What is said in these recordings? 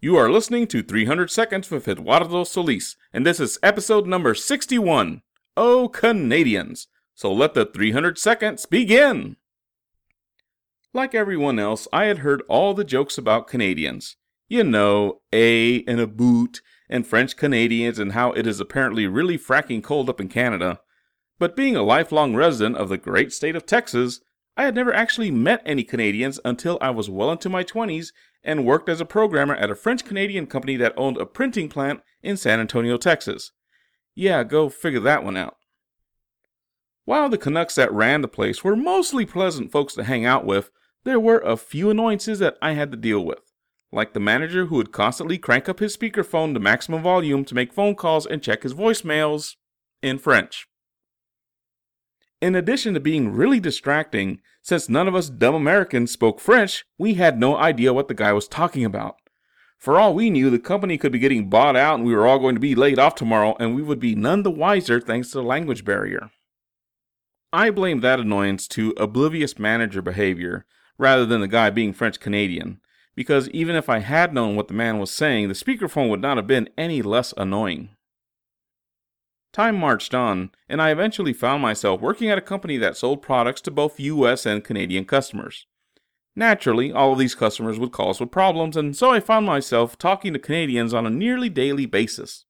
You are listening to 300 Seconds with Eduardo Solis, and this is episode number 61. Oh, Canadians! So let the 300 seconds begin! Like everyone else, I had heard all the jokes about Canadians. You know, A and a boot, and French Canadians, and how it is apparently really fracking cold up in Canada. But being a lifelong resident of the great state of Texas, I had never actually met any Canadians until I was well into my 20s and worked as a programmer at a French Canadian company that owned a printing plant in San Antonio, Texas. Yeah, go figure that one out. While the Canucks that ran the place were mostly pleasant folks to hang out with, there were a few annoyances that I had to deal with, like the manager who would constantly crank up his speakerphone to maximum volume to make phone calls and check his voicemails in French. In addition to being really distracting, since none of us dumb Americans spoke French, we had no idea what the guy was talking about. For all we knew, the company could be getting bought out and we were all going to be laid off tomorrow, and we would be none the wiser thanks to the language barrier. I blame that annoyance to oblivious manager behavior, rather than the guy being French Canadian, because even if I had known what the man was saying, the speakerphone would not have been any less annoying. Time marched on, and I eventually found myself working at a company that sold products to both US and Canadian customers. Naturally, all of these customers would call us with problems, and so I found myself talking to Canadians on a nearly daily basis.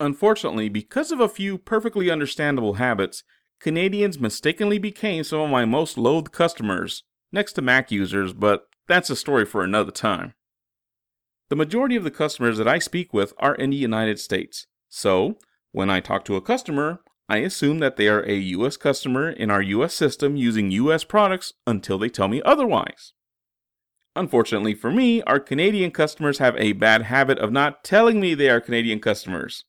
Unfortunately, because of a few perfectly understandable habits, Canadians mistakenly became some of my most loathed customers, next to Mac users, but that's a story for another time. The majority of the customers that I speak with are in the United States, so when I talk to a customer, I assume that they are a US customer in our US system using US products until they tell me otherwise. Unfortunately for me, our Canadian customers have a bad habit of not telling me they are Canadian customers.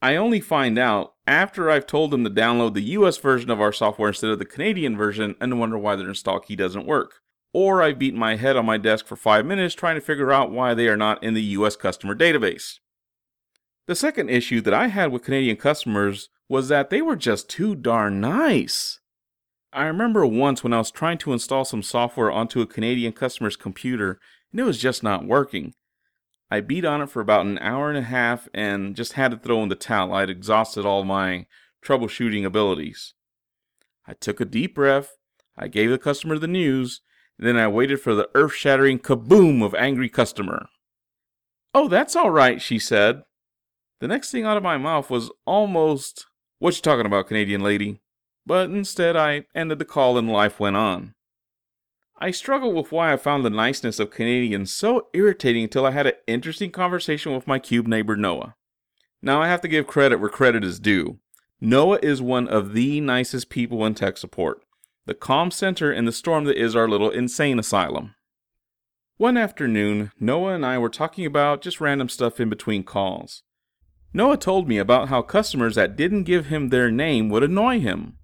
I only find out after I've told them to download the US version of our software instead of the Canadian version and wonder why their install key doesn't work. Or I've beaten my head on my desk for five minutes trying to figure out why they are not in the US customer database. The second issue that I had with Canadian customers was that they were just too darn nice. I remember once when I was trying to install some software onto a Canadian customer's computer and it was just not working. I beat on it for about an hour and a half and just had to throw in the towel. I'd exhausted all my troubleshooting abilities. I took a deep breath, I gave the customer the news, then I waited for the earth shattering kaboom of angry customer. Oh, that's all right, she said. The next thing out of my mouth was almost, What you talking about, Canadian lady? But instead, I ended the call and life went on. I struggled with why I found the niceness of Canadians so irritating until I had an interesting conversation with my cube neighbor Noah. Now I have to give credit where credit is due. Noah is one of the nicest people in tech support, the calm center in the storm that is our little insane asylum. One afternoon, Noah and I were talking about just random stuff in between calls. Noah told me about how customers that didn't give him their name would annoy him.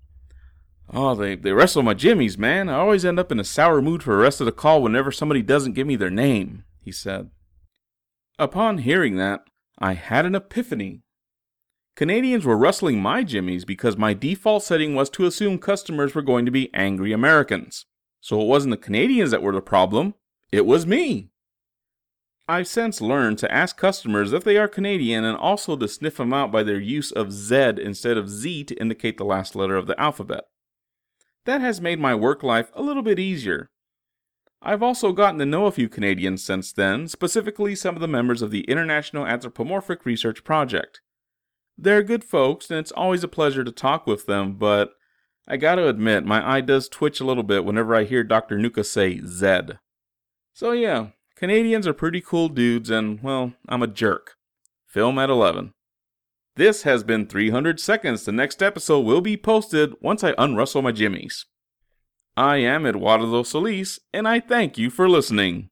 Oh, they, they wrestle my jimmies, man. I always end up in a sour mood for the rest of the call whenever somebody doesn't give me their name, he said. Upon hearing that, I had an epiphany. Canadians were rustling my jimmies because my default setting was to assume customers were going to be angry Americans. So it wasn't the Canadians that were the problem, it was me. I've since learned to ask customers if they are Canadian and also to sniff them out by their use of Z instead of Z to indicate the last letter of the alphabet. That has made my work life a little bit easier. I've also gotten to know a few Canadians since then, specifically some of the members of the International Anthropomorphic Research Project. They're good folks, and it's always a pleasure to talk with them, but I gotta admit, my eye does twitch a little bit whenever I hear Dr. Nuka say Z. So, yeah, Canadians are pretty cool dudes, and, well, I'm a jerk. Film at 11. This has been 300 seconds. The next episode will be posted once I unrustle my jimmies. I am Eduardo Solis, and I thank you for listening.